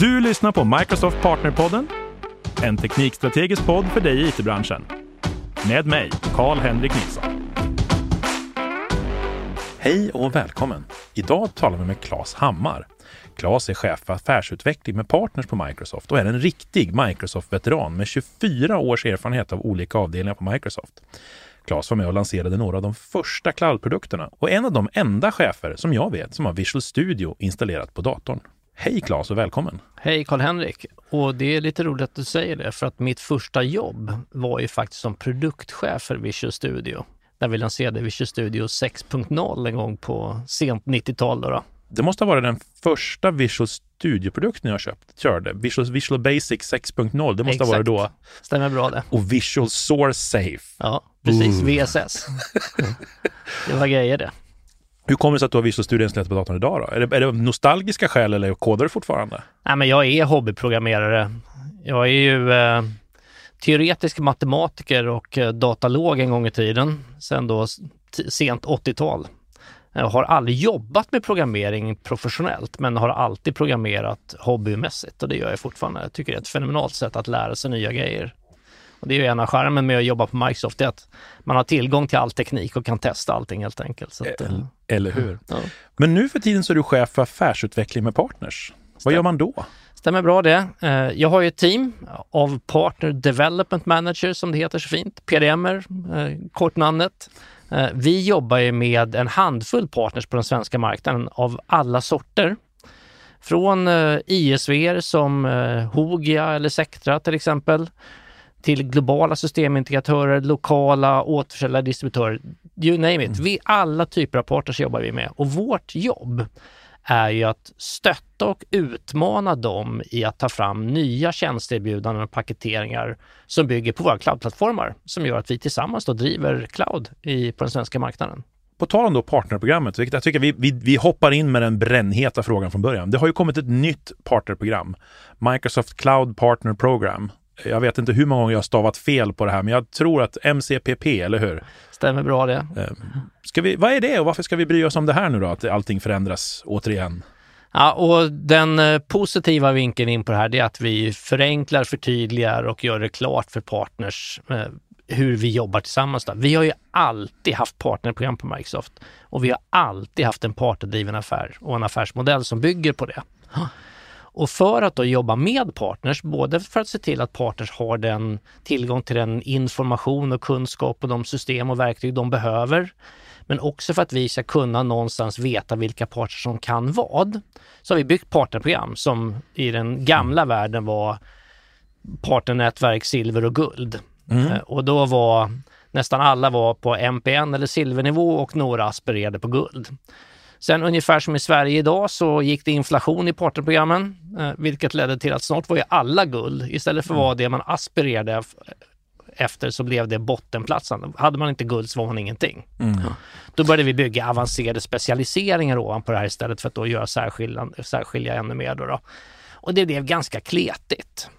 Du lyssnar på Microsoft Partnerpodden, en teknikstrategisk podd för dig i it-branschen. Med mig, Karl-Henrik Nilsson. Hej och välkommen! Idag talar vi med Claes Hammar. Claes är chef för affärsutveckling med partners på Microsoft och är en riktig Microsoft-veteran med 24 års erfarenhet av olika avdelningar på Microsoft. Claes var med och lanserade några av de första cloudprodukterna och en av de enda chefer som jag vet som har Visual Studio installerat på datorn. Hej Claes och välkommen! Hej Karl-Henrik! Och det är lite roligt att du säger det för att mitt första jobb var ju faktiskt som produktchef för Visual Studio. Där vi lanserade Visual Studio 6.0 en gång på sent 90-tal. Då, då. Det måste ha varit den första Visual Studio-produkten jag köpt, körde. Visual, Visual Basic 6.0, det måste Exakt. ha varit då. Stämmer bra det. Och Visual Source Safe. Ja, precis. Ooh. VSS. det var grejer det. Hur kommer det sig att du har Visual Studio installerat på datorn idag då? Är det, är det nostalgiska skäl eller kodar du fortfarande? Nej, men jag är hobbyprogrammerare. Jag är ju eh, teoretisk matematiker och eh, datalog en gång i tiden, sen då sent 80-tal. Jag har aldrig jobbat med programmering professionellt, men har alltid programmerat hobbymässigt och det gör jag fortfarande. Jag tycker det är ett fenomenalt sätt att lära sig nya grejer. Och det är ju en av charmen med att jobba på Microsoft, det är att man har tillgång till all teknik och kan testa allting helt enkelt. Att, eh, Eller, eller hur? ja. Men nu för tiden så är du chef för affärsutveckling med partners. Vad gör man då? Stämmer bra det. Eh, Jag har ju ett team av Partner Development Managers som det heter så fint, PDMer, eh, kortnamnet. Eh, Vi jobbar ju med en handfull partners på den svenska marknaden av alla sorter. Från eh, ISV som eh, Hogia eller Sectra till exempel, till globala systemintegratörer, lokala återförsäljare, distributörer, you name it. Vi, alla typer av partners jobbar vi med och vårt jobb är ju att stötta och utmana dem i att ta fram nya tjänsteerbjudanden och paketeringar som bygger på våra cloudplattformar som gör att vi tillsammans då driver cloud i, på den svenska marknaden. På tal om då partnerprogrammet, vilket jag tycker vi, vi, vi hoppar in med den brännheta frågan från början. Det har ju kommit ett nytt partnerprogram, Microsoft Cloud Partner Program. Jag vet inte hur många gånger jag har stavat fel på det här, men jag tror att MCPP, eller hur? Stämmer bra det? Eh, Ska vi, vad är det och varför ska vi bry oss om det här nu då, att allting förändras återigen? Ja, och den eh, positiva vinkeln in på det här är att vi förenklar, förtydligar och gör det klart för partners eh, hur vi jobbar tillsammans. Då. Vi har ju alltid haft partnerprogram på Microsoft och vi har alltid haft en partnerdriven affär och en affärsmodell som bygger på det. Och för att då jobba med partners, både för att se till att partners har den tillgång till den information och kunskap och de system och verktyg de behöver, men också för att vi ska kunna någonstans veta vilka partners som kan vad, så har vi byggt partnerprogram som i den gamla världen var partnernätverk silver och guld. Eh, Och då var nästan alla var på MPN eller silvernivå och några aspirerade på guld. Sen ungefär som i Sverige idag så gick det inflation i partnerprogrammen, eh, vilket ledde till att snart var ju alla guld. Istället för att vara det man aspirerade ef- efter så blev det bottenplatsen. Hade man inte guld så var man ingenting. Då började vi bygga avancerade specialiseringar ovanpå det här istället för att då göra särskilja, särskilja ännu mer. Då då. Och det blev ganska kletigt.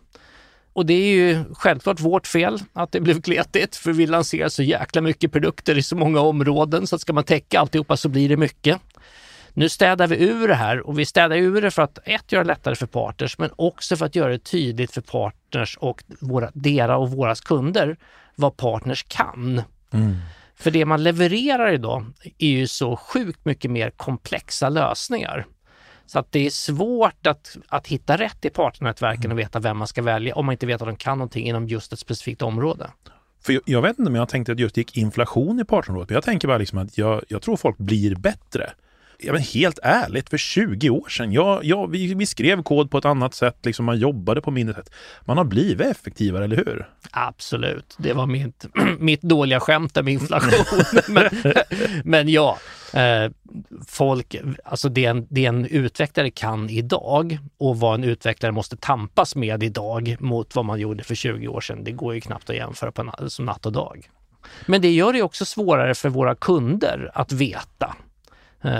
Och det är ju självklart vårt fel att det blev kletigt, för vi lanserar så jäkla mycket produkter i så många områden så att ska man täcka alltihopa så blir det mycket. Nu städar vi ur det här och vi städar ur det för att ett, göra det lättare för partners, men också för att göra det tydligt för partners och våra, dera och våras kunder vad partners kan. För det man levererar idag är ju så sjukt mycket mer komplexa lösningar. Så att det är svårt att, att hitta rätt i partnernätverken och veta vem man ska välja om man inte vet att de kan någonting inom just ett specifikt område. För jag, jag vet inte om jag tänkte att just det gick inflation i partnerområdet, men jag tänker bara liksom att jag, jag tror folk blir bättre. Ja, men helt ärligt, för 20 år sedan, Ja, ja, vi, vi skrev kod på ett annat sätt, liksom man jobbade på mindre sätt. Man har blivit effektivare, eller hur? Absolut, det var mitt, mitt dåliga skämt där med inflation. men, men ja, eh, folk, alltså det en, det en utvecklare kan idag och vad en utvecklare måste tampas med idag mot vad man gjorde för 20 år sedan, det går ju knappt att jämföra på na- som natt och dag. Men det gör det också svårare för våra kunder att veta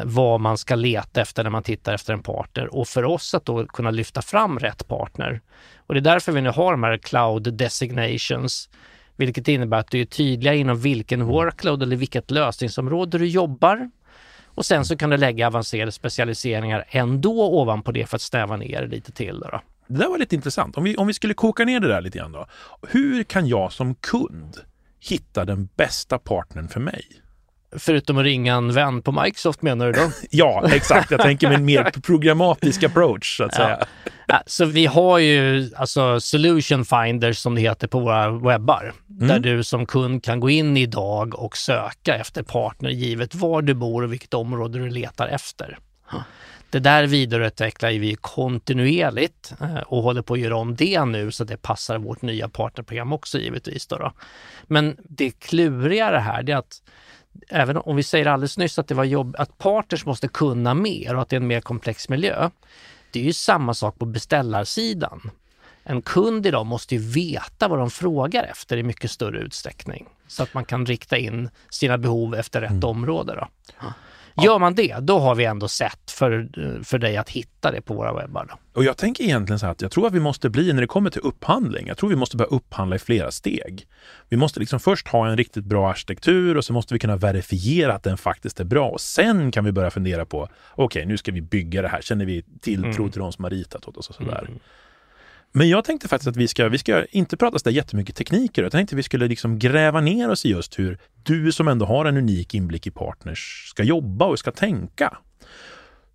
vad man ska leta efter när man tittar efter en partner och för oss att då kunna lyfta fram rätt partner. Och det är därför vi nu har de här cloud designations, vilket innebär att du är tydliga inom vilken workload eller vilket lösningsområde du jobbar. Och sen så kan du lägga avancerade specialiseringar ändå ovanpå det för att stäva ner det lite till. Då. Det där var lite intressant. Om vi, om vi skulle koka ner det där lite grann då. Hur kan jag som kund hitta den bästa partnern för mig? Förutom att ringa en vän på Microsoft menar du då? ja, exakt. Jag tänker med en mer programmatisk approach så att säga. Ja. Så vi har ju alltså solution finders som det heter på våra webbar. Mm. Där du som kund kan gå in idag och söka efter partner givet var du bor och vilket område du letar efter. Det där vidareutvecklar vi kontinuerligt eh, och håller på att göra om det nu så det passar vårt nya partnerprogram också givetvis. Då, då. Men det kluriga här det är att även om vi säger alldeles nyss att det var jobb, att partners måste kunna mer och att det är en mer komplex miljö. Det är ju samma sak på beställarsidan. En kund idag måste ju veta vad de frågar efter i mycket större utsträckning så att man kan rikta in sina behov efter rätt mm. område. Då. Gör man det, då har vi ändå sett för, för dig att hitta det på våra webbar. Då. Och jag tänker egentligen så här att jag tror att vi måste bli, när det kommer till upphandling, jag tror vi måste börja upphandla i flera steg. Vi måste liksom först ha en riktigt bra arkitektur och så måste vi kunna verifiera att den faktiskt är bra. Och sen kan vi börja fundera på, okej, okay, nu ska vi bygga det här. Känner vi tilltro mm. till de som har ritat åt oss och sådär. Mm. Men jag tänkte faktiskt att vi ska, vi ska inte prata så jättemycket tekniker. Jag tänkte att vi skulle liksom gräva ner oss i just hur du som ändå har en unik inblick i partners ska jobba och ska tänka.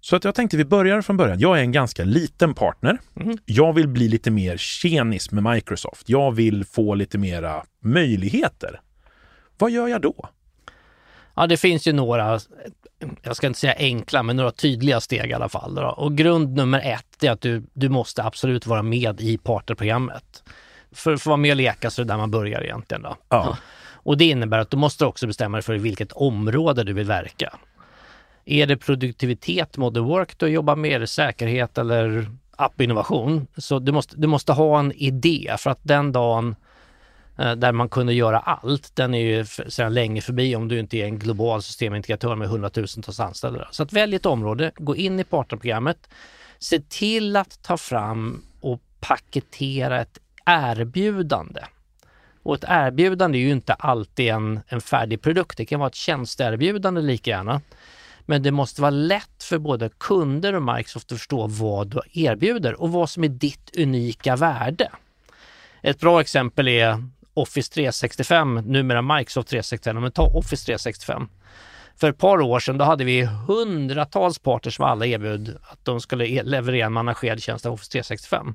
Så att jag tänkte vi börjar från början. Jag är en ganska liten partner. Mm. Jag vill bli lite mer tjenis med Microsoft. Jag vill få lite mera möjligheter. Vad gör jag då? Ja, det finns ju några jag ska inte säga enkla, men några tydliga steg i alla fall. Då. Och grund nummer ett är att du, du måste absolut vara med i partnerprogrammet. För att få vara med och leka så är det där man börjar egentligen. Då. Ja. Och det innebär att du måste också bestämma dig för i vilket område du vill verka. Är det produktivitet, modern work du jobbar med, är det säkerhet eller appinnovation? Så du måste, du måste ha en idé för att den dagen Eh, där man kunde göra allt, den är ju sedan länge förbi om du inte är en global systemintegratör med hundratusentals anställda. Så att välj ett område, gå in i partnerprogrammet, se till att ta fram och paketera ett erbjudande. Och ett erbjudande är ju inte alltid en, en färdig produkt, det kan vara ett tjänsteerbjudande lika gärna. Men det måste vara lätt för både kunder och Microsoft att förstå vad du erbjuder och vad som är ditt unika värde. Ett bra exempel är Office 365, numera Microsoft 365, men ta Office 365. För ett par år sedan då hade vi hundratals partners som alla erbjöd att de skulle e- leverera en managerad tjänst av Office 365.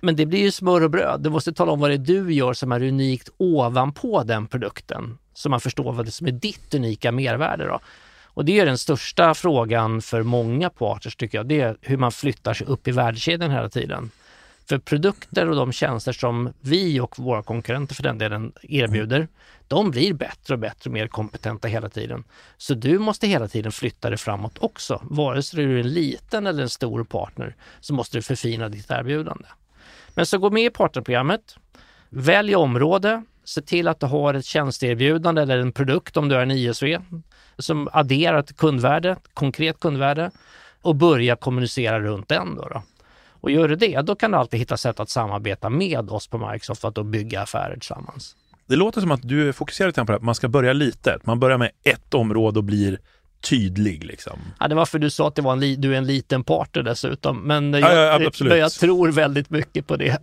Men det blir ju smör och bröd. Du måste tala om vad det är du gör som är unikt ovanpå den produkten. Så man förstår vad det är som är ditt unika mervärde. Då. Och det är den största frågan för många partners tycker jag. Det är hur man flyttar sig upp i värdekedjan hela tiden. För produkter och de tjänster som vi och våra konkurrenter för den delen erbjuder, de blir bättre och bättre och mer kompetenta hela tiden. Så du måste hela tiden flytta dig framåt också. Vare sig du är en liten eller en stor partner så måste du förfina ditt erbjudande. Men så gå med i partnerprogrammet, välj område, se till att du har ett tjänsteerbjudande eller en produkt om du är en ISV som adderar ett kundvärde, konkret kundvärde och börja kommunicera runt den. Då, då. Och gör du det, då kan du alltid hitta sätt att samarbeta med oss på Microsoft för att då bygga affärer tillsammans. Det låter som att du fokuserar på att man ska börja litet. Man börjar med ett område och blir tydlig. Liksom. Ja, det var för du sa att det var en du är en liten partner dessutom. Men jag, ja, ja, jag tror väldigt mycket på det.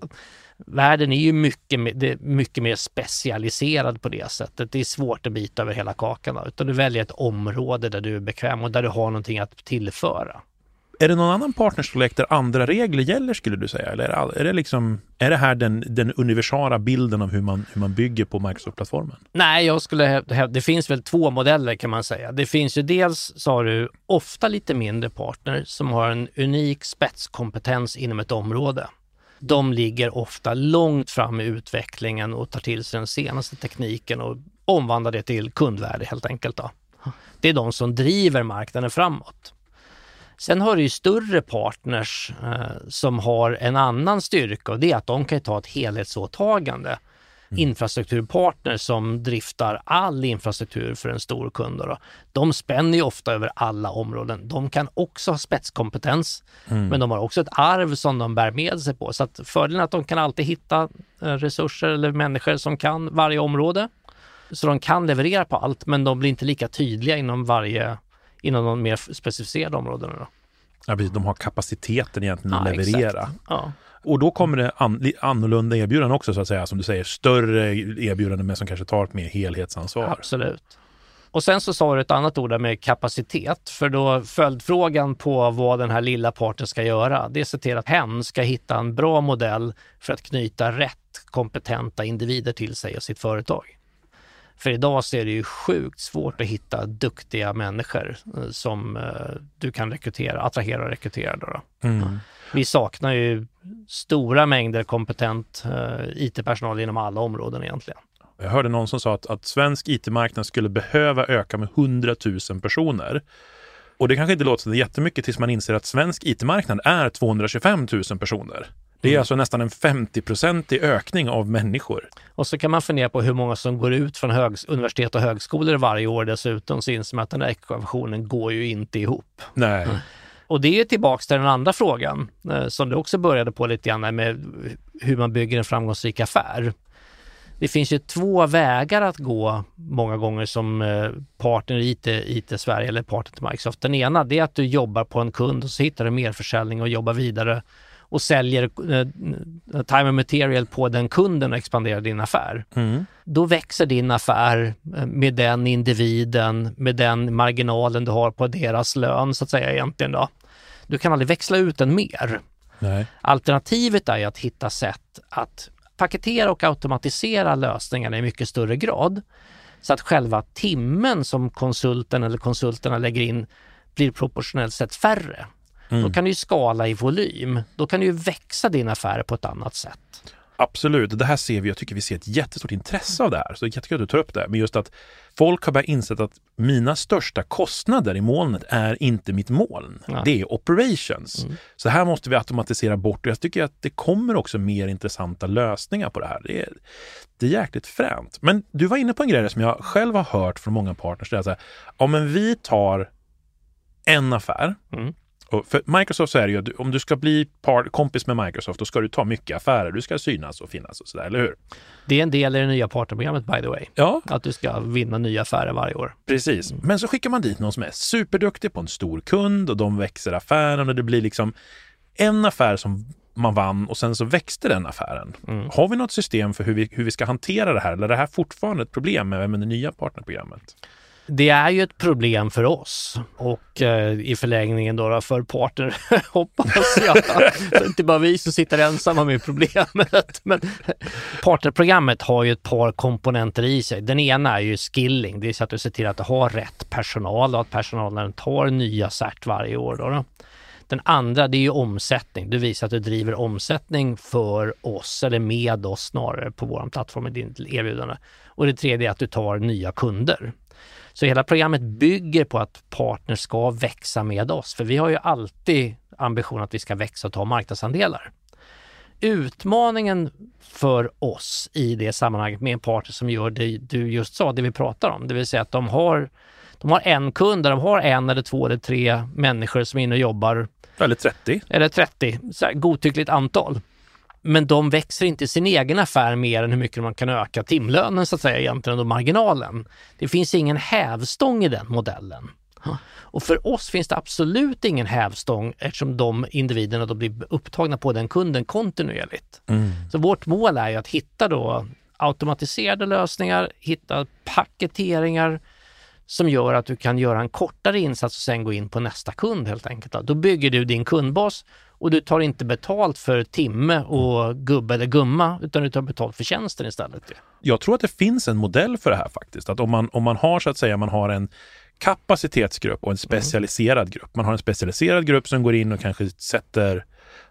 Världen är ju mycket, mycket mer specialiserad på det sättet. Det är svårt att bita över hela kakan. Utan du väljer ett område där du är bekväm och där du har någonting att tillföra. Är det någon annan partnerstorlek där andra regler gäller skulle du säga? Eller är det, liksom, är det här den, den universala bilden av hur man, hur man bygger på Microsoft-plattformen? Nej, jag skulle hävda, det finns väl två modeller kan man säga. Det finns ju dels så har du ofta lite mindre partner som har en unik spetskompetens inom ett område. De ligger ofta långt fram i utvecklingen och tar till sig den senaste tekniken och omvandlar det till kundvärde helt enkelt. Då. Det är de som driver marknaden framåt. Sen har du ju större partners eh, som har en annan styrka och det är att de kan ta ett helhetsåtagande. Mm. Infrastrukturpartner som driftar all infrastruktur för en stor kund. Då. De spänner ju ofta över alla områden. De kan också ha spetskompetens, mm. men de har också ett arv som de bär med sig på. Så att fördelen är att de kan alltid hitta eh, resurser eller människor som kan varje område. Så de kan leverera på allt, men de blir inte lika tydliga inom varje inom de mer specificerade områdena. Då. Ja, precis. De har kapaciteten egentligen att Ja, leverera. Ja. Och då kommer det an, annorlunda erbjudanden också så att säga, som du säger, större erbjudanden men som kanske tar ett mer helhetsansvar. Absolut. Och sen så sa du ett annat ord där med kapacitet, för då följdfrågan på vad den här lilla parten ska göra, det är att se till att hen ska hitta en bra modell för att knyta rätt kompetenta individer till sig och sitt företag. För idag så är det ju sjukt svårt att hitta duktiga människor eh, som eh, du kan rekrytera, attrahera och rekrytera. Då då. Mm. Vi saknar ju stora mängder kompetent eh, IT-personal inom alla områden egentligen. Jag hörde någon som sa att, att svensk it-marknad skulle behöva öka med 100 000 personer. Och det kanske inte låter så jättemycket tills man inser att svensk it-marknad är 225 000 personer. Det är Mm. alltså nästan en 50-procentig ökning av människor. Och så kan man fundera på hur många som går ut från högs- universitet och högskolor varje år dessutom, så inser man att den här ekvationen går ju inte ihop. Nej. Och det är tillbaks till den andra frågan eh, som du också började på lite grann med hur man bygger en framgångsrik affär. Det finns ju två vägar att gå många gånger som eh, partner i IT, IT Sverige eller partner till Microsoft. Den ena det är att du jobbar på en kund och så hittar du merförsäljning och jobbar vidare och säljer eh, time and material på den kunden och expanderar din affär Mm. då växer din affär eh, med den individen, med den marginalen du har på deras lön så att säga egentligen då. Du kan aldrig växla ut den mer. Nej. Alternativet är att hitta sätt att paketera och automatisera lösningarna i mycket större grad så att själva timmen som konsulten eller konsulterna lägger in blir proportionellt sett färre. Då kan du ju skala i volym. Då kan du växa din affär på ett annat sätt. Absolut, det här ser vi. Jag tycker vi ser ett jättestort intresse av det här. Så det är jättekul att du tar upp det. Men just att folk har börjat inse att mina största kostnader i molnet är inte mitt moln. Nej. Det är operations. Så här måste vi automatisera bort. Och jag tycker att det kommer också mer intressanta lösningar på det här. Det är, det är jäkligt fränt. Men du var inne på en grej som jag själv har hört från många partners. Det är så här, ja men vi tar en affär. Mm. Och för Microsoft så är det ju att om du ska bli par, kompis med Microsoft, då ska du ta mycket affärer. Du ska synas och finnas och sådär, eller hur? Det är en del i det nya partnerprogrammet by the way. Ja, Att du ska vinna nya affärer varje år. precis. Men så skickar man dit någon som är superduktig på en stor kund och de växer affären och det blir liksom en affär som man vann och sen så växte den affären. Har vi något system för hur vi, hur vi ska hantera det här? Eller är det här fortfarande ett problem med, med det nya partnerprogrammet? Det är ju ett problem för oss och eh, i förlängningen då, för partner hoppas jag. Så det är inte bara vi som sitter ensamma med problemet. Men partnerprogrammet har ju ett par komponenter i sig. Den ena är ju skilling, det är så att du ser till att du har rätt personal och att personalen tar nya cert varje år. Då, då. Den andra det är ju omsättning. Du visar att du driver omsättning för oss eller med oss snarare på vår plattform med ditt erbjudande. Och det tredje är att du tar nya kunder. Så hela programmet bygger på att partners ska växa med oss, för vi har ju alltid ambition att vi ska växa och ta marknadsandelar. Utmaningen för oss i det sammanhanget med en partner som gör det du just sa, det vi pratar om, det vill säga att de har, de har en kund, där de har en eller två eller tre människor som är inne och jobbar, Eller 30? eller 30, så här godtyckligt antal. Men de växer inte sin egen affär mer än hur mycket man kan öka timlönen så att säga egentligen och marginalen. Det finns ingen hävstång i den modellen. Och för oss finns det absolut ingen hävstång eftersom de individerna då blir upptagna på den kunden kontinuerligt. Så vårt mål är ju att hitta då automatiserade lösningar, hitta paketeringar som gör att du kan göra en kortare insats och sen gå in på nästa kund helt enkelt. Då bygger du din kundbas och du tar inte betalt för timme och gubbe eller gumma utan du tar betalt för tjänsten istället. Jag tror att det finns en modell för det här faktiskt. Att om man, om man har så att säga, man har en kapacitetsgrupp och en specialiserad grupp. Man har en specialiserad grupp som går in och kanske sätter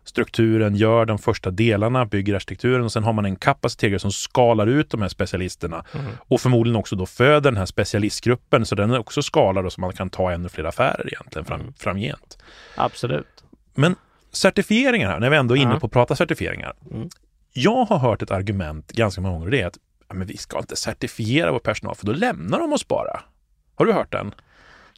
strukturen, gör de första delarna, bygger arkitekturen och sen har man en kapacitetsgrupp som skalar ut de här specialisterna och förmodligen också då föder den här specialistgruppen så den är också skalad och så man kan ta ännu fler affärer egentligen fram, framgent. Absolut. Men certifieringar här, när vi ändå är inne på att prata certifieringar. Mm. Jag har hört ett argument ganska många gånger och det är att ja, men vi ska inte certifiera vår personal för då lämnar de oss bara. Har du hört den?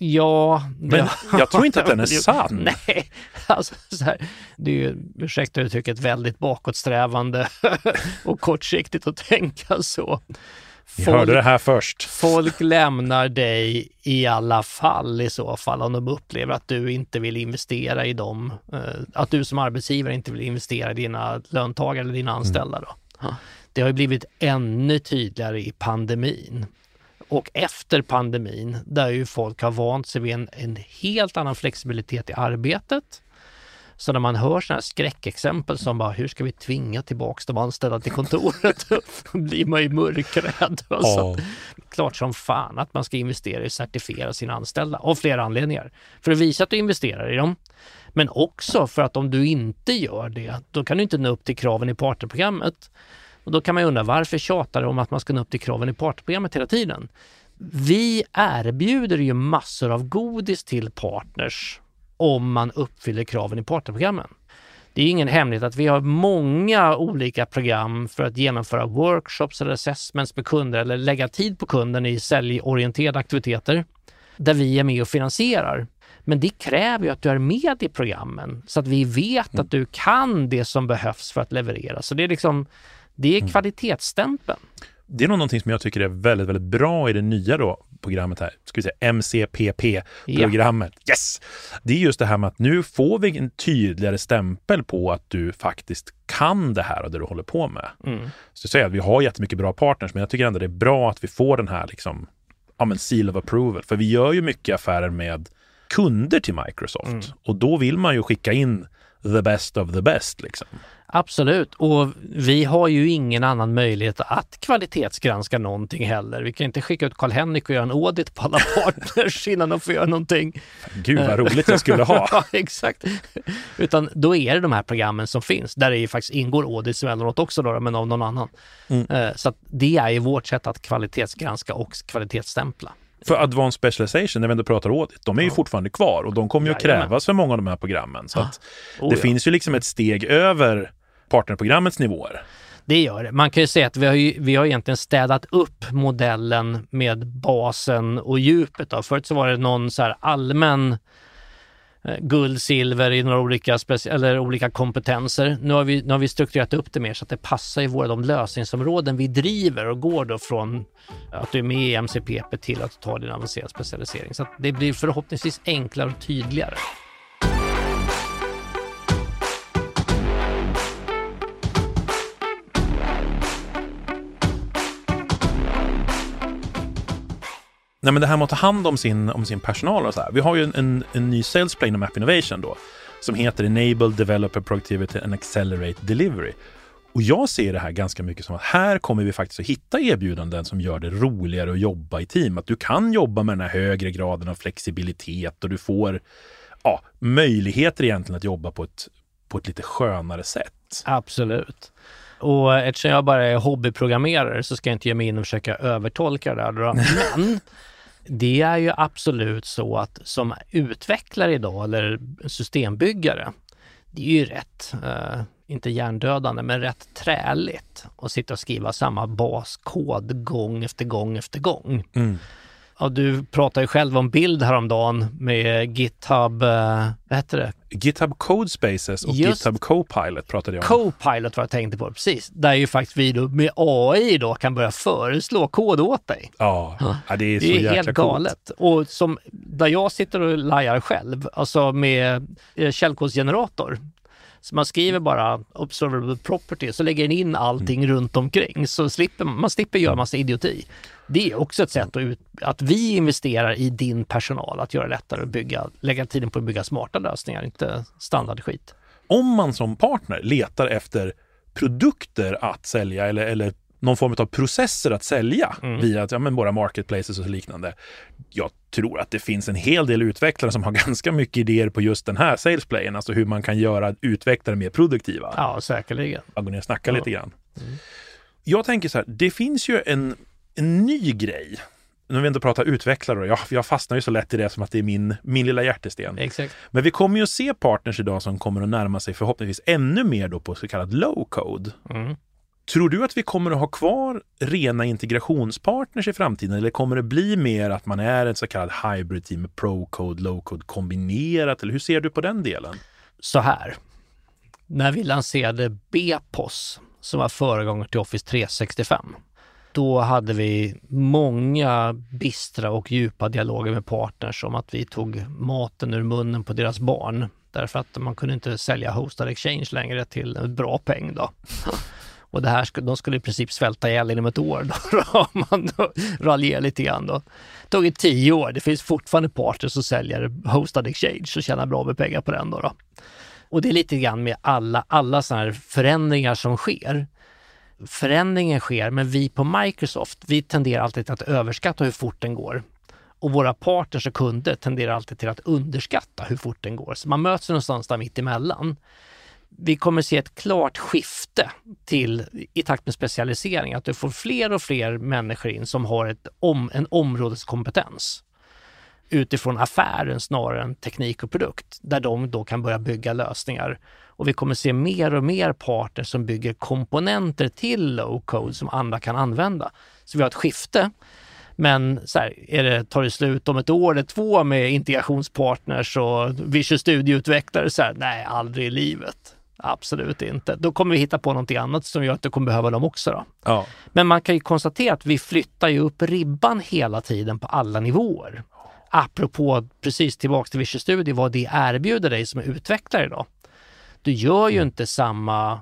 Ja, Men det- jag tror inte att den är sann. Nej, alltså så här, det är ju, ursäkta uttrycket, väldigt bakåtsträvande och kortsiktigt att tänka så. Ni hörde det här först. Folk lämnar dig i alla fall i så fall om de upplever att du inte vill investera i dem. Eh, att du som arbetsgivare inte vill investera i dina löntagare eller dina anställda. Då. Det har ju blivit ännu tydligare i pandemin och efter pandemin där ju folk har vant sig vid en, en helt annan flexibilitet i arbetet. Så när man hör sådana här skräckexempel som bara, hur ska vi tvinga tillbaks de anställda till kontoret? Då blir man ju mörkrädd. Oh. Klart som fan att man ska investera i att certifiera sina anställda av flera anledningar. För att visa att du investerar i dem, men också för att om du inte gör det, då kan du inte nå upp till kraven i partnerprogrammet. Och då kan man ju undra varför tjatar de om att man ska nå upp till kraven i partnerprogrammet hela tiden? Vi erbjuder ju massor av godis till partners om man uppfyller kraven i partnerprogrammen. Det är ingen hemlighet att vi har många olika program för att genomföra workshops eller assessments med kunder eller lägga tid på kunden i säljorienterade aktiviteter där vi är med och finansierar. Men det kräver ju att du är med i programmen så att vi vet att du kan det som behövs för att leverera. Så det är liksom det är mm. kvalitetsstämpeln. Det är nog någonting som jag tycker är väldigt, väldigt bra i det nya då, programmet här, ska vi säga MCPP-programmet. Ja. Yes! Det är just det här med att nu får vi en tydligare stämpel på att du faktiskt kan det här och det du håller på med. Mm. Så jag säger att vi har jättemycket bra partners, men jag tycker ändå det är bra att vi får den här liksom, ja men seal of approval. För vi gör ju mycket affärer med kunder till Microsoft mm. och då vill man ju skicka in the best of the best liksom. Absolut, och vi har ju ingen annan möjlighet att kvalitetsgranska någonting heller. Vi kan inte skicka ut Karl-Henrik och göra en audit på alla partners innan de får göra någonting. Gud vad roligt jag skulle ha! ja, exakt. Utan då är det de här programmen som finns, där det ju faktiskt ingår audits emellanåt också då, men av någon annan. Mm. Eh, så det är ju vårt sätt att kvalitetsgranska och kvalitetsstämpla. För Advanced Specialization, när vi ändå pratar audit, de är ju ja. fortfarande kvar och de kommer ju att krävas för många av de här programmen. Så att oh, det ja. finns ju liksom ett steg över partnerprogrammets nivåer. Det gör det. Man kan ju säga att vi har, ju, vi har egentligen städat upp modellen med basen och djupet. Då. Förut så var det någon så allmän eh, guld, silver i några olika, eller olika kompetenser. Nu har, vi, nu har vi strukturerat upp det mer så att det passar i våra de lösningsområden vi driver och går då från att du är med i MCPP till att ta din avancerade specialisering. Så att det blir förhoppningsvis enklare och tydligare. Nej, men det här med att ta hand om sin, om sin personal och så här. Vi har ju en, en, en ny sales play inom App Innovation då, som heter Enable Developer Productivity and Accelerate Delivery. Och jag ser det här ganska mycket som att här kommer vi faktiskt att hitta erbjudanden som gör det roligare att jobba i team. Att du kan jobba med den här högre graden av flexibilitet och du får ja, möjligheter egentligen att jobba på ett, på ett lite skönare sätt. Absolut. Och eftersom jag bara är hobbyprogrammerare så ska jag inte ge mig in och försöka övertolka det där. Men det är ju absolut så att som utvecklare idag eller systembyggare, det är ju rätt, eh, inte hjärndödande, men rätt träligt att sitta och skriva samma baskod gång efter gång efter gång. Mm. Ja, du pratade ju själv om bild häromdagen med GitHub, eh, vad heter det? GitHub Code Spaces och Just, GitHub Copilot pratade jag om. Copilot var jag tänkte på, precis. Där ju faktiskt vi då med AI då kan börja föreslå kod åt dig. Ja, ja det är så det är helt galet. Och som där jag sitter och lajar själv, alltså med eh, källkodsgenerator, så man skriver bara observable property så lägger den in allting mm. runt omkring så slipper man, slipper göra massa idioti. Det är också ett sätt att, ut, att vi investerar i din personal, att göra det lättare att bygga, lägga tiden på att bygga smarta lösningar, inte standardskit. Om man som partner letar efter produkter att sälja eller, eller någon form av processer att sälja mm. via ja, men våra marketplaces och liknande. Jag tror att det finns en hel del utvecklare som har ganska mycket idéer på just den här salesplayen, alltså hur man kan göra utvecklare mer produktiva. Ja, säkerligen. Jag går ner och snackar ja. lite grann. Mm. Jag tänker så här, det finns ju en, en ny grej nu har vi ändå pratat utvecklare, jag, jag fastnar ju så lätt i det som att det är min, min lilla hjärtesten. Exakt. Men vi kommer ju att se partners idag som kommer att närma sig förhoppningsvis ännu mer då på så kallad low code. Mm. Tror du att vi kommer att ha kvar rena integrationspartners i framtiden eller kommer det bli mer att man är ett så kallad hybrid team med pro-code, low-code kombinerat? Eller hur ser du på den delen? Så här. När vi lanserade BPOS som var föregångare till Office 365 då hade vi många bistra och djupa dialoger med partners om att vi tog maten ur munnen på deras barn. Därför att man kunde inte sälja hostad exchange längre till en bra peng då. Och det här, de skulle i princip svälta ihjäl inom ett år då, om man raljerar lite grann då. Det tog tio år. Det finns fortfarande parter som säljer hostad exchange och tjänar bra med pengar på den då. då. Och det är lite grann med alla, alla sådana här förändringar som sker. Förändringen sker, men vi på Microsoft, vi tenderar alltid att överskatta hur fort den går. Och våra partners och kunder tenderar alltid till att underskatta hur fort den går. Så man möts någonstans där mitt emellan vi kommer se ett klart skifte till, i takt med specialisering, att du får fler och fler människor in som har ett om, en områdeskompetens utifrån affären snarare än teknik och produkt, där de då kan börja bygga lösningar. Och vi kommer se mer och mer parter som bygger komponenter till low code som andra kan använda. Så vi har ett skifte. Men så här, är det, tar det slut om ett år eller två med integrationspartners och Visual Studio-utvecklare? Så här, nej, aldrig i livet. Absolut inte. Då kommer vi hitta på någonting annat som gör att du kommer behöva dem också. Då. Ja. Men man kan ju konstatera att vi flyttar ju upp ribban hela tiden på alla nivåer. Apropå, precis tillbaks till Visual Studio, vad det erbjuder dig som utvecklare idag. Du gör ju mm. inte samma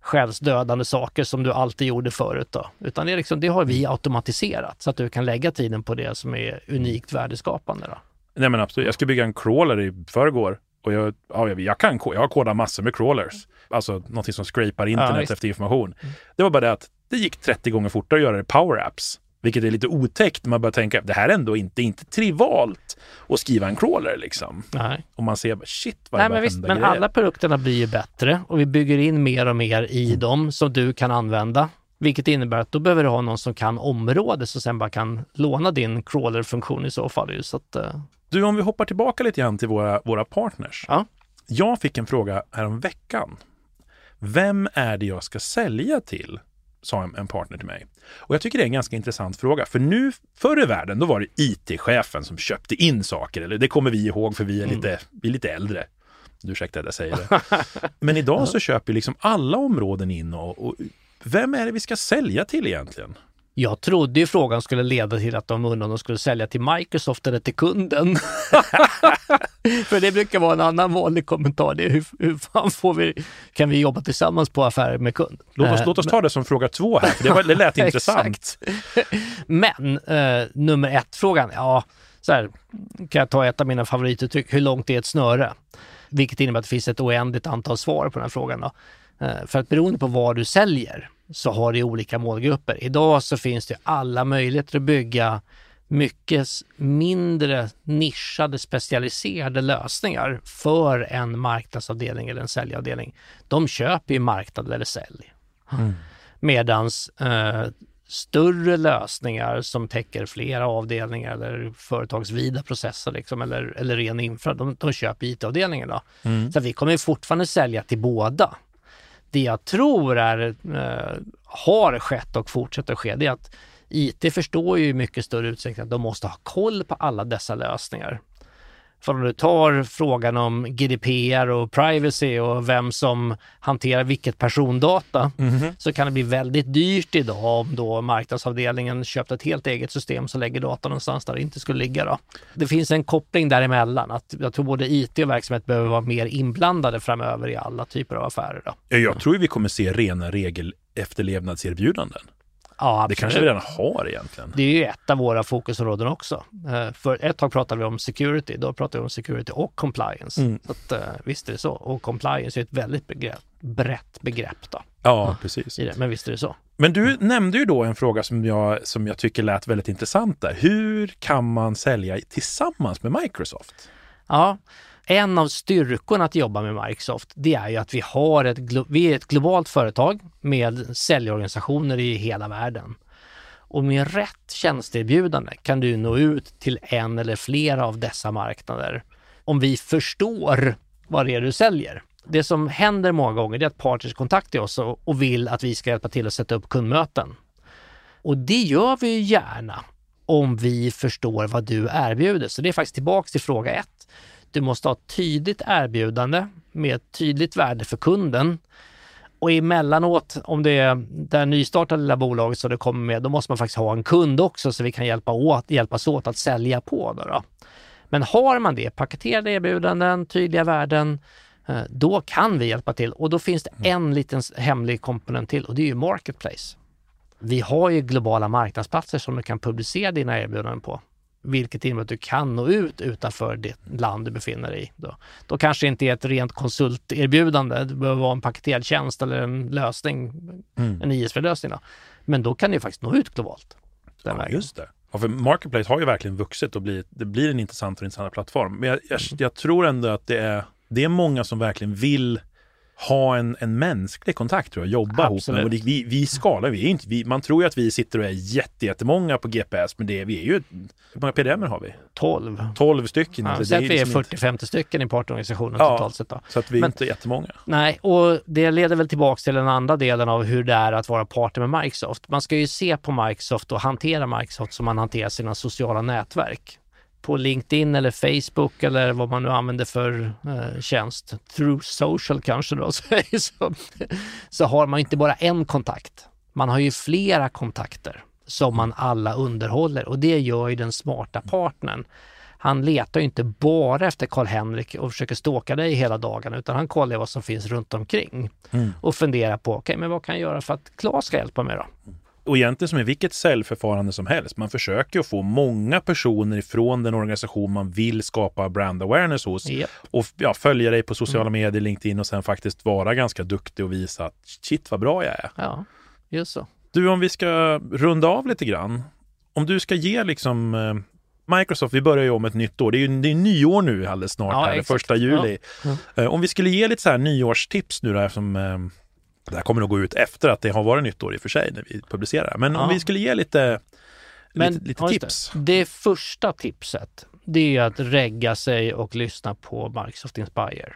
själsdödande saker som du alltid gjorde förut. Då. Utan det, är liksom, det har vi automatiserat så att du kan lägga tiden på det som är unikt värdeskapande. Då. Nej men absolut, jag ska bygga en crawler i förrgår och jag, ja, jag, kan, jag har kodat massor med crawlers. Alltså någonting som scrapar internet ja, efter information. Mm. Det var bara det att det gick 30 gånger fortare att göra det i Power Apps. Vilket är lite otäckt när man börjar tänka, det här är ändå inte, inte trivalt att skriva en crawler liksom. Nej. Och man ser, shit vad Nej, men visst, Men grejer. alla produkterna blir ju bättre och vi bygger in mer och mer i mm. dem som du kan använda. Vilket innebär att då behöver du ha någon som kan området som sen bara kan låna din crawler-funktion i så fall. Så att, uh... Du, om vi hoppar tillbaka lite grann till våra, våra partners. Ja. Jag fick en fråga härom veckan. Vem är det jag ska sälja till? sa en partner till mig. Och jag tycker det är en ganska intressant fråga, för nu förr i världen, då var det IT-chefen som köpte in saker, eller det kommer vi ihåg för vi är lite, mm. vi är lite äldre. Ursäkta att jag säger det. Men idag så köper liksom alla områden in och, och vem är det vi ska sälja till egentligen? Jag trodde ju frågan skulle leda till att de undrade om de skulle sälja till Microsoft eller till kunden. För det brukar vara en annan vanlig kommentar. Det är hur, hur fan får vi, kan vi jobba tillsammans på affärer med kund? Låt oss, äh, låt oss ta det som fråga två här, för det, var, det lät intressant. Men eh, nummer ett-frågan, ja, så här, kan jag ta ett av mina favorituttryck, hur långt är ett snöre? Vilket innebär att det finns ett oändligt antal svar på den här frågan. Då. Eh, för att beroende på vad du säljer så har det olika målgrupper. Idag så finns det alla möjligheter att bygga mycket mindre nischade specialiserade lösningar för en marknadsavdelning eller en säljavdelning. De köper ju marknad eller sälj. Mm. Medans eh, större lösningar som täcker flera avdelningar eller företagsvida processer liksom, eller, eller ren infra, de, de köper IT-avdelningen. Mm. Så vi kommer fortfarande sälja till båda det jag tror är, eh, har skett och fortsätter att ske, det är att IT förstår ju i mycket större utsträckning att de måste ha koll på alla dessa lösningar. För om du tar frågan om GDPR och privacy och vem som hanterar vilket persondata mm. så kan det bli väldigt dyrt idag om då marknadsavdelningen köpt ett helt eget system som lägger data någonstans där det inte skulle ligga. Då. Det finns en koppling däremellan. Att jag tror både IT och verksamhet behöver vara mer inblandade framöver i alla typer av affärer. Då. Jag tror vi kommer se rena regelefterlevnadserbjudanden. Ja, absolut. Det kanske vi redan har egentligen. Det är ju ett av våra fokusområden också. Eh, för ett tag pratade vi om security, då pratade vi om security och compliance. Mm. Så att, eh, visst är det så. Och compliance är ett väldigt begrepp, brett begrepp. Då. Ja, precis. Men visst är det så. Men du nämnde ju då en fråga som jag, som jag tycker lät väldigt intressant där. Hur kan man sälja tillsammans med Microsoft? Ja, en av styrkorna att jobba med Microsoft, det är ju att vi har ett, vi är ett globalt företag med säljorganisationer i hela världen. Och med rätt tjänsteerbjudande kan du nå ut till en eller flera av dessa marknader. Om vi förstår vad det är du säljer. Det som händer många gånger är att partners kontaktar oss och vill att vi ska hjälpa till att sätta upp kundmöten. Och det gör vi gärna om vi förstår vad du erbjuder. Så det är faktiskt tillbaks till fråga ett. Du måste ha ett tydligt erbjudande med ett tydligt värde för kunden. och emellanåt, om det är det här nystartade lilla bolaget som det kommer med, då måste man faktiskt ha en kund också så vi kan hjälpa åt, hjälpas åt att sälja på. Då, då. Men har man det, paketerade erbjudanden, tydliga värden, eh, då kan vi hjälpa till och då finns det en liten hemlig komponent till och det är ju Marketplace. Vi har ju globala marknadsplatser som du kan publicera dina erbjudanden på vilket innebär att du kan nå ut utanför det land du befinner dig i. Då, då kanske det inte är ett rent konsulterbjudande, det behöver vara en paketerad tjänst eller en lösning, mm. en ISV-lösning. Men då kan du faktiskt nå ut globalt. Den ja, vägen. just det. Ja, för Marketplace har ju verkligen vuxit och blivit, det blir en intressant och intressant plattform. Men jag, jag, jag tror ändå att det är, det är många som verkligen vill ha en, en mänsklig kontakt tror jag, jobba Absolut. ihop. Och vi, vi skalar, vi är inte, vi, man tror ju att vi sitter och är jätte, jättemånga på GPS, men det, vi är ju, hur många PDM har vi? 12. 12 stycken. Ja, så att vi är 40-50 liksom stycken i partnerorganisationen ja, totalt sett. Då. Så att vi är inte jättemånga. Nej, och det leder väl tillbaks till den andra delen av hur det är att vara partner med Microsoft. Man ska ju se på Microsoft och hantera Microsoft som man hanterar sina sociala nätverk på LinkedIn eller Facebook eller vad man nu använder för eh, tjänst, through social kanske då, så, så har man inte bara en kontakt. Man har ju flera kontakter som man alla underhåller och det gör ju den smarta partnern. Han letar ju inte bara efter Karl-Henrik och försöker ståka dig hela dagen utan han kollar vad som finns runt omkring mm. och funderar på, okej okay, men vad kan jag göra för att Claes ska hjälpa mig då? Och egentligen som i vilket säljförfarande som helst. Man försöker att få många personer ifrån den organisation man vill skapa brand awareness hos yep. och ja, följa dig på sociala mm. medier, LinkedIn och sen faktiskt vara ganska duktig och visa att shit vad bra jag är. Ja, just så. Du, om vi ska runda av lite grann. Om du ska ge liksom eh, Microsoft, vi börjar ju om ett nytt år. Det är ju det är nyår nu alldeles snart, ja, här, första juli. Ja. Mm. Om vi skulle ge lite så här nyårstips nu då, som det här kommer nog gå ut efter att det har varit nytt år i och för sig när vi publicerar. Men ja. om vi skulle ge lite, Men, lite, lite tips. Det. det. första tipset, det är att regga sig och lyssna på Microsoft Inspire.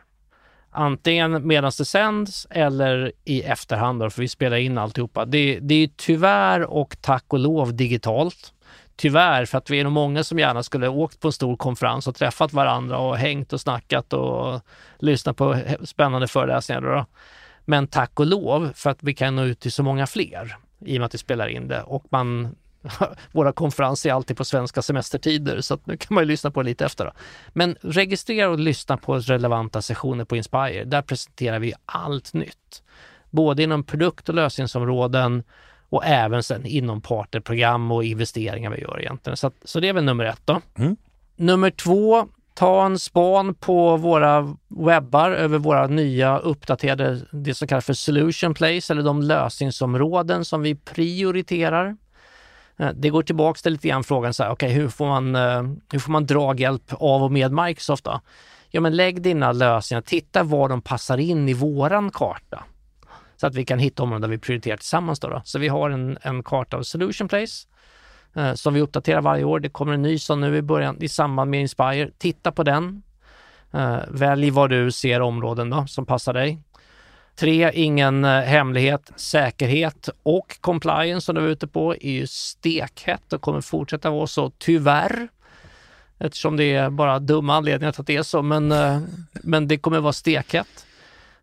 Antingen medan det sänds eller i efterhand, då, för vi spelar in alltihopa. Det, det är tyvärr och tack och lov digitalt. Tyvärr, för att vi är nog många som gärna skulle åkt på en stor konferens och träffat varandra och hängt och snackat och lyssnat på spännande föreläsningar. Då. Men tack och lov för att vi kan nå ut till så många fler i och med att vi spelar in det och man våra konferenser är alltid på svenska semestertider så nu kan man ju lyssna på det lite efter. Då. Men registrera och lyssna på relevanta sessioner på Inspire. Där presenterar vi allt nytt. Både inom produkt och lösningsområden och även sen inom partnerprogram och investeringar vi gör egentligen. Så, att, så det är väl nummer ett då. Mm. Nummer två, ta en span på våra webbar över våra nya uppdaterade, det som kallas för solution place eller de lösningsområden som vi prioriterar. Eh, det går tillbaks till lite grann frågan så här, okay, hur, får man, eh, hur får man draghjälp av och med Microsoft då? Ja, men lägg dina lösningar, titta var de passar in i våran karta. Så att vi kan hitta områden där vi prioriterar tillsammans. Då, då. Så vi har en, en karta av Solution Place eh, Eh, som vi uppdaterar varje år. Det kommer en ny sån nu i början i samband med Inspire. Titta på den. Eh, välj vad du ser områden då, som passar dig. Tre, ingen eh, hemlighet. Säkerhet och compliance som du var ute på är ju stekhett och kommer fortsätta vara så, tyvärr. Eftersom det är bara dumma anledningar till att det är så, men, eh, men det kommer vara stekhett.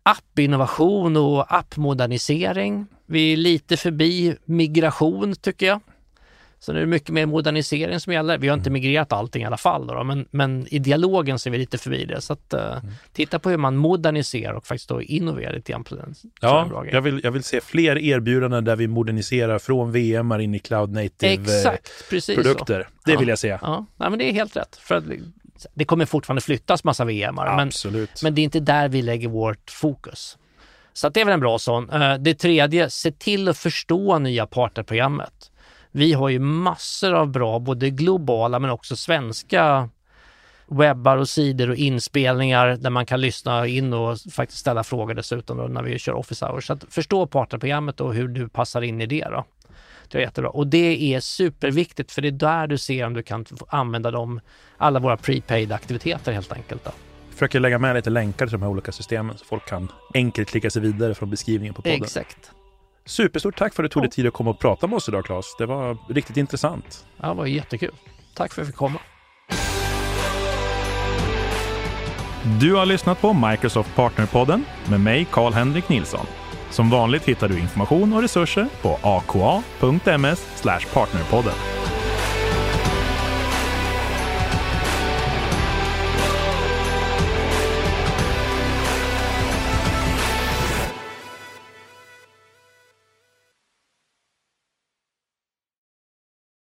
Appinnovation och appmodernisering. Vi är lite förbi migration tycker jag. Så nu är det mycket mer modernisering som gäller. Vi har inte mm. migrerat allting i alla fall, då, men, men i dialogen så är vi lite förbi det. Så att, uh, titta på hur man moderniserar och faktiskt då innoverar lite grann på den. Ja, jag vill, jag vill se fler erbjudanden där vi moderniserar från VM in i cloud native eh, Exakt, precis produkter. Så. Det ja. vill jag se. Ja, Nej, men det är helt rätt. För att, det kommer fortfarande flyttas massa VM, men, men det är inte där vi lägger vårt fokus. Så det är väl en bra sån. Eh, det tredje, se till att förstå nya partnerprogrammet. Vi har ju massor av bra, både globala men också svenska webbar och sidor och inspelningar där man kan lyssna in och faktiskt ställa frågor dessutom då när vi kör office hours. Så att förstå partnerprogrammet och hur du passar in i det. Då. Det är jättebra. Och det är superviktigt för det är där du ser om du kan använda dem, alla våra prepaid aktiviteter helt enkelt. Då. Jag försöker lägga med lite länkar till de här olika systemen så folk kan enkelt klicka sig vidare från beskrivningen på podden. Exakt. Superstort tack för att du tog dig tid att komma och prata med oss idag Claes. Det var riktigt intressant. Ja, det var jättekul. Tack för att jag fick komma. Du har lyssnat på Microsoft Partnerpodden med mig, Karl-Henrik Nilsson. Som vanligt hittar du information och resurser på aka.ms partnerpodden.